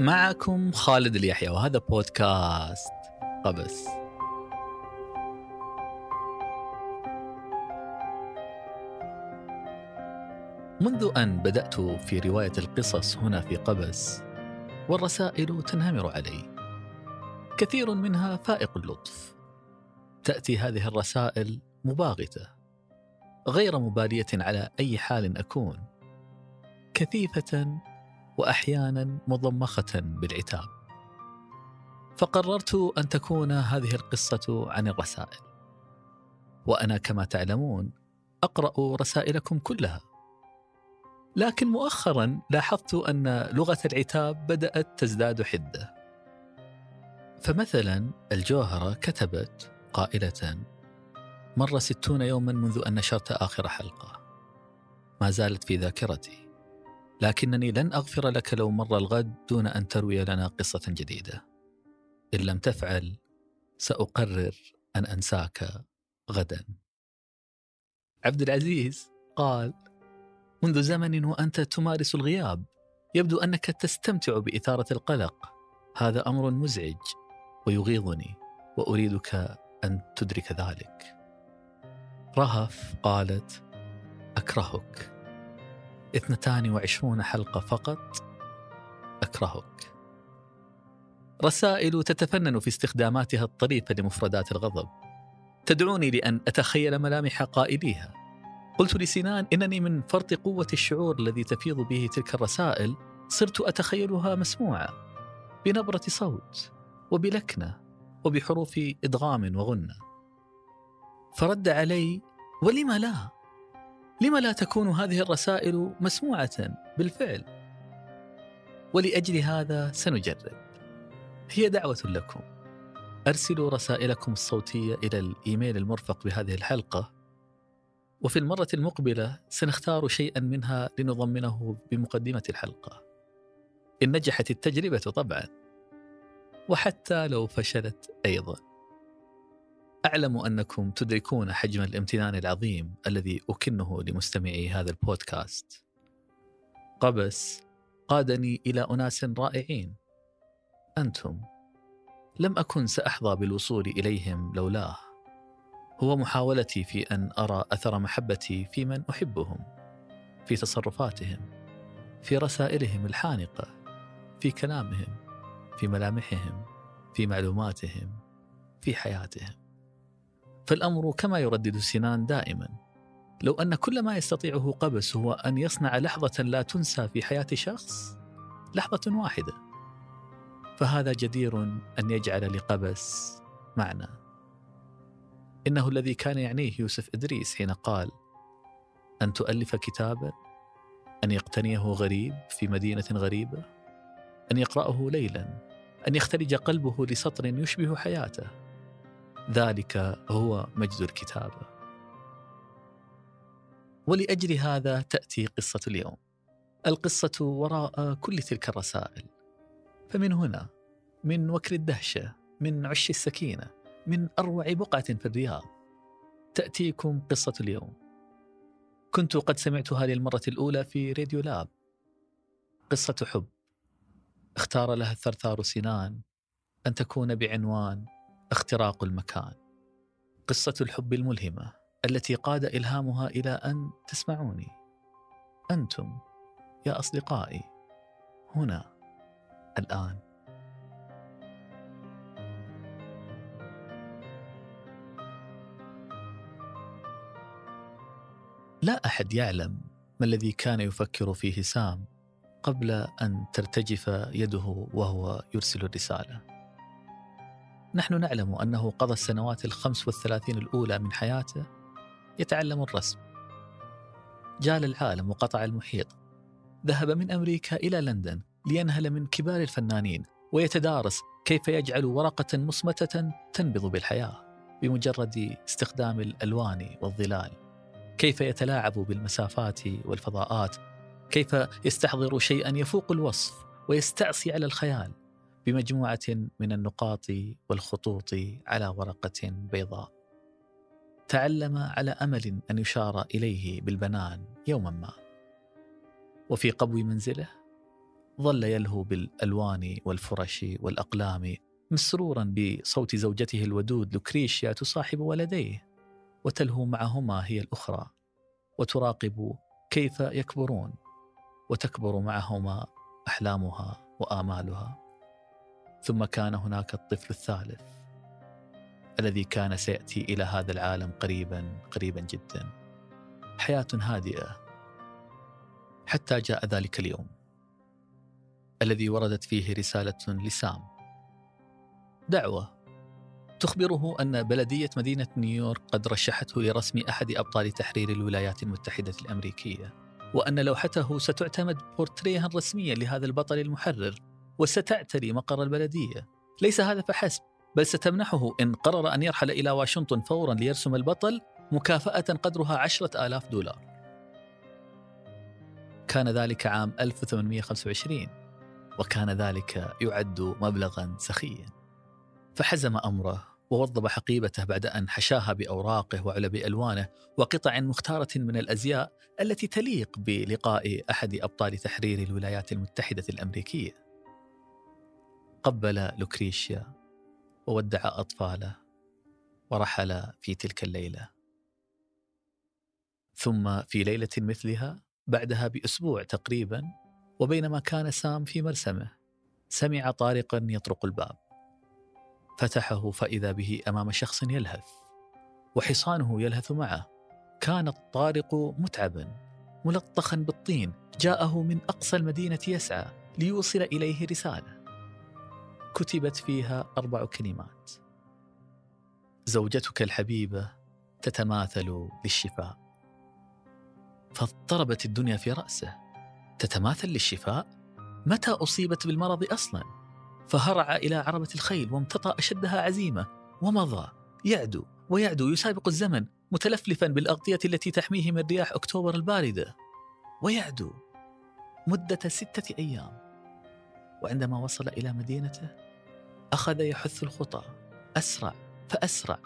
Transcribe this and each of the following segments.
معكم خالد اليحيى وهذا بودكاست قبس. منذ أن بدأت في رواية القصص هنا في قبس والرسائل تنهمر علي. كثير منها فائق اللطف. تأتي هذه الرسائل مباغتة غير مبالية على أي حال أكون. كثيفة وأحيانا مضمخة بالعتاب. فقررت أن تكون هذه القصة عن الرسائل. وأنا كما تعلمون أقرأ رسائلكم كلها. لكن مؤخرا لاحظت أن لغة العتاب بدأت تزداد حدة. فمثلا الجوهرة كتبت قائلة: مر ستون يوما منذ أن نشرت آخر حلقة. ما زالت في ذاكرتي. لكنني لن أغفر لك لو مر الغد دون أن تروي لنا قصة جديدة. إن لم تفعل سأقرر أن أنساك غدا. عبد العزيز قال منذ زمن وأنت تمارس الغياب يبدو أنك تستمتع بإثارة القلق. هذا أمر مزعج ويغيظني وأريدك أن تدرك ذلك. رهف قالت أكرهك. 22 حلقة فقط. أكرهك. رسائل تتفنن في استخداماتها الطريفة لمفردات الغضب. تدعوني لأن أتخيل ملامح قائليها. قلت لسنان إنني من فرط قوة الشعور الذي تفيض به تلك الرسائل صرت أتخيلها مسموعة بنبرة صوت وبلكنة وبحروف إدغام وغنة فرد علي ولم لا؟ لما لا تكون هذه الرسائل مسموعة بالفعل؟ ولأجل هذا سنجرب. هي دعوة لكم. أرسلوا رسائلكم الصوتية إلى الإيميل المرفق بهذه الحلقة وفي المرة المقبلة سنختار شيئا منها لنضمنه بمقدمة الحلقة. إن نجحت التجربة طبعا وحتى لو فشلت أيضا. أعلم أنكم تدركون حجم الامتنان العظيم الذي أكنه لمستمعي هذا البودكاست. قبس قادني إلى أناس رائعين. أنتم. لم أكن سأحظى بالوصول إليهم لولاه. هو محاولتي في أن أرى أثر محبتي في من أحبهم. في تصرفاتهم. في رسائلهم الحانقة. في كلامهم. في ملامحهم. في معلوماتهم. في حياتهم. فالأمر كما يردد سنان دائما. لو أن كل ما يستطيعه قبس هو أن يصنع لحظة لا تنسى في حياة شخص لحظة واحدة. فهذا جدير أن يجعل لقبس معنى. إنه الذي كان يعنيه يوسف إدريس حين قال أن تؤلف كتابا؟ أن يقتنيه غريب في مدينة غريبة؟ أن يقرأه ليلا؟ أن يختلج قلبه لسطر يشبه حياته؟ ذلك هو مجد الكتابه ولأجل هذا تأتي قصة اليوم. القصة وراء كل تلك الرسائل. فمن هنا من وكر الدهشة من عش السكينة من أروع بقعة في الرياض تأتيكم قصة اليوم. كنت قد سمعتها للمرة الأولى في راديو لاب. قصة حب. اختار لها الثرثار سنان أن تكون بعنوان اختراق المكان. قصة الحب الملهمة التي قاد إلهامها إلى أن تسمعوني. أنتم يا أصدقائي هنا الآن. لا أحد يعلم ما الذي كان يفكر فيه سام قبل أن ترتجف يده وهو يرسل الرسالة. نحن نعلم أنه قضى السنوات الخمس والثلاثين الأولى من حياته يتعلم الرسم. جال العالم وقطع المحيط. ذهب من أمريكا إلى لندن لينهل من كبار الفنانين ويتدارس كيف يجعل ورقة مصمتة تنبض بالحياة بمجرد استخدام الألوان والظلال. كيف يتلاعب بالمسافات والفضاءات. كيف يستحضر شيئا يفوق الوصف ويستعصي على الخيال. بمجموعة من النقاط والخطوط على ورقة بيضاء. تعلم على أمل أن يشار إليه بالبنان يوما ما. وفي قبو منزله ظل يلهو بالألوان والفرش والأقلام مسرورا بصوت زوجته الودود لوكريشيا تصاحب ولديه وتلهو معهما هي الأخرى وتراقب كيف يكبرون وتكبر معهما أحلامها وآمالها ثم كان هناك الطفل الثالث الذي كان سيأتي إلى هذا العالم قريبا قريبا جدا. حياة هادئة. حتى جاء ذلك اليوم. الذي وردت فيه رسالة لسام. دعوة. تخبره أن بلدية مدينة نيويورك قد رشحته لرسم أحد أبطال تحرير الولايات المتحدة الأمريكية وأن لوحته ستعتمد بورتريها رسميا لهذا البطل المحرر. وستعتري مقر البلدية. ليس هذا فحسب بل ستمنحه إن قرر أن يرحل إلى واشنطن فورا ليرسم البطل مكافأة قدرها عشرة آلاف دولار. كان ذلك عام 1825 وكان ذلك يعد مبلغا سخيا. فحزم أمره ووضب حقيبته بعد أن حشاها بأوراقه وعلب ألوانه وقطع مختارة من الأزياء التي تليق بلقاء أحد أبطال تحرير الولايات المتحدة الأمريكية. قبل لوكريشيا وودع أطفاله ورحل في تلك الليلة. ثم في ليلة مثلها بعدها بأسبوع تقريبا وبينما كان سام في مرسمه سمع طارقا يطرق الباب. فتحه فإذا به أمام شخص يلهث وحصانه يلهث معه. كان الطارق متعبا ملطخا بالطين جاءه من أقصى المدينة يسعى ليوصل إليه رسالة. كتبت فيها أربع كلمات. زوجتك الحبيبة تتماثل للشفاء. فاضطربت الدنيا في رأسه. تتماثل للشفاء؟ متى أصيبت بالمرض أصلا؟ فهرع إلى عربة الخيل وامتطى أشدها عزيمة ومضى. يعدو ويعدو يسابق الزمن متلفلفا بالأغطية التي تحميه من رياح أكتوبر الباردة. ويعدو مدة ستة أيام. وعندما وصل إلى مدينته أخذ يحث الخطى أسرع فأسرع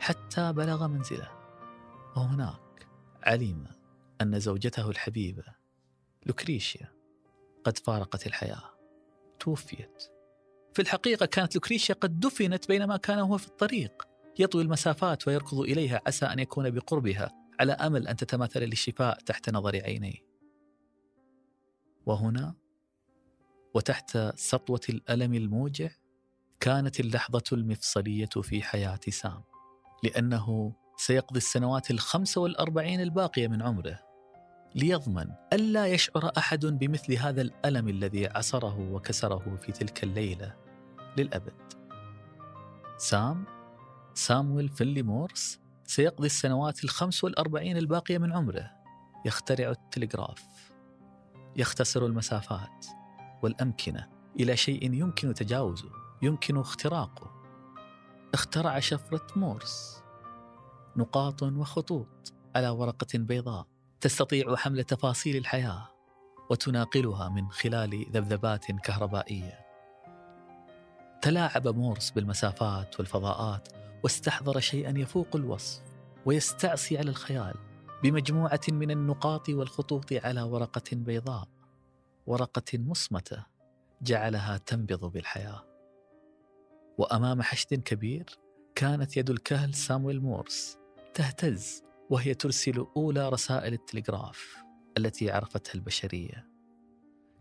حتى بلغ منزله. وهناك علم أن زوجته الحبيبة لوكريشيا قد فارقت الحياة توفيت. في الحقيقة كانت لوكريشيا قد دفنت بينما كان هو في الطريق. يطوي المسافات ويركض إليها عسى أن يكون بقربها على أمل أن تتماثل للشفاء تحت نظر عينيه. وهنا وتحت سطوة الألم الموجع كانت اللحظة المفصلية في حياة سام لأنه سيقضي السنوات الخمس والأربعين الباقية من عمره ليضمن ألا يشعر أحد بمثل هذا الألم الذي عصره وكسره في تلك الليلة للأبد. سام سامويل فيلي مورس سيقضي السنوات الخمس والأربعين الباقية من عمره. يخترع التلغراف. يختصر المسافات والأمكنة إلى شيء يمكن تجاوزه. يمكن اختراقه. اخترع شفرة مورس نقاط وخطوط على ورقة بيضاء تستطيع حمل تفاصيل الحياة وتناقلها من خلال ذبذبات كهربائية. تلاعب مورس بالمسافات والفضاءات واستحضر شيئا يفوق الوصف ويستعصي على الخيال بمجموعة من النقاط والخطوط على ورقة بيضاء. ورقة مصمتة جعلها تنبض بالحياة. وأمام حشد كبير كانت يد الكهل سامويل مورس تهتز وهي ترسل أولى رسائل التلغراف التي عرفتها البشرية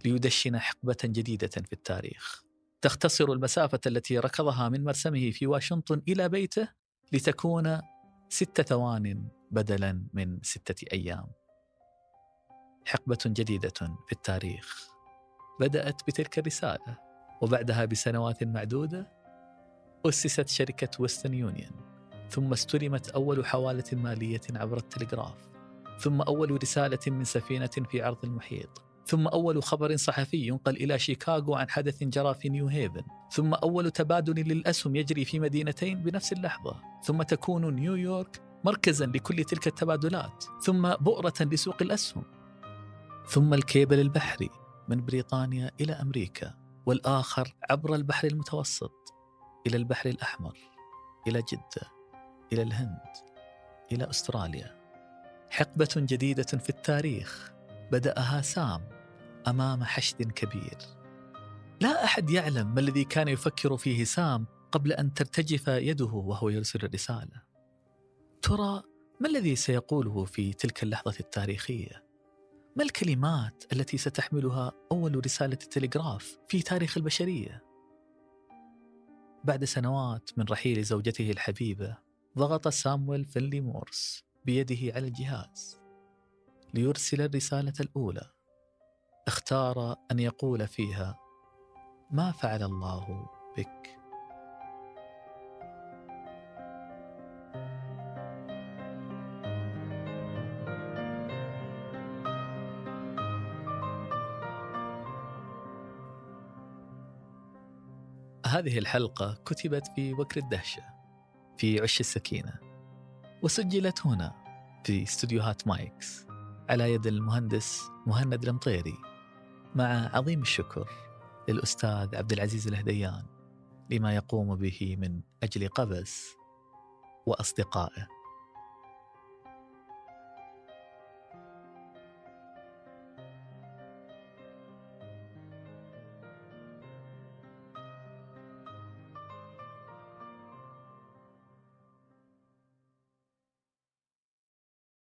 ليدشن حقبة جديدة في التاريخ. تختصر المسافة التي ركضها من مرسمه في واشنطن إلى بيته لتكون ست ثوان بدلا من ستة أيام. حقبة جديدة في التاريخ. بدأت بتلك الرسالة وبعدها بسنوات معدودة أسست شركة ويسترن يونيون ثم استلمت أول حوالة مالية عبر التلغراف ثم أول رسالة من سفينة في عرض المحيط ثم أول خبر صحفي ينقل إلى شيكاغو عن حدث جرى في نيو هيفن ثم أول تبادل للأسهم يجري في مدينتين بنفس اللحظة ثم تكون نيويورك مركزا لكل تلك التبادلات ثم بؤرة لسوق الأسهم. ثم الكيبل البحري من بريطانيا إلى أمريكا والآخر عبر البحر المتوسط. إلى البحر الأحمر إلى جدة إلى الهند إلى أستراليا. حقبة جديدة في التاريخ بدأها سام أمام حشد كبير. لا أحد يعلم ما الذي كان يفكر فيه سام قبل أن ترتجف يده وهو يرسل الرسالة. ترى ما الذي سيقوله في تلك اللحظة التاريخية؟ ما الكلمات التي ستحملها أول رسالة تلغراف في تاريخ البشرية؟ بعد سنوات من رحيل زوجته الحبيبة ضغط سامويل فينلي مورس بيده على الجهاز ليرسل الرسالة الأولى. اختار أن يقول فيها ما فعل الله بك؟ هذه الحلقة كتبت في وكر الدهشة في عش السكينة وسجلت هنا في استديوهات مايكس على يد المهندس مهند المطيري مع عظيم الشكر للأستاذ عبد العزيز الهديان لما يقوم به من أجل قبس وأصدقائه.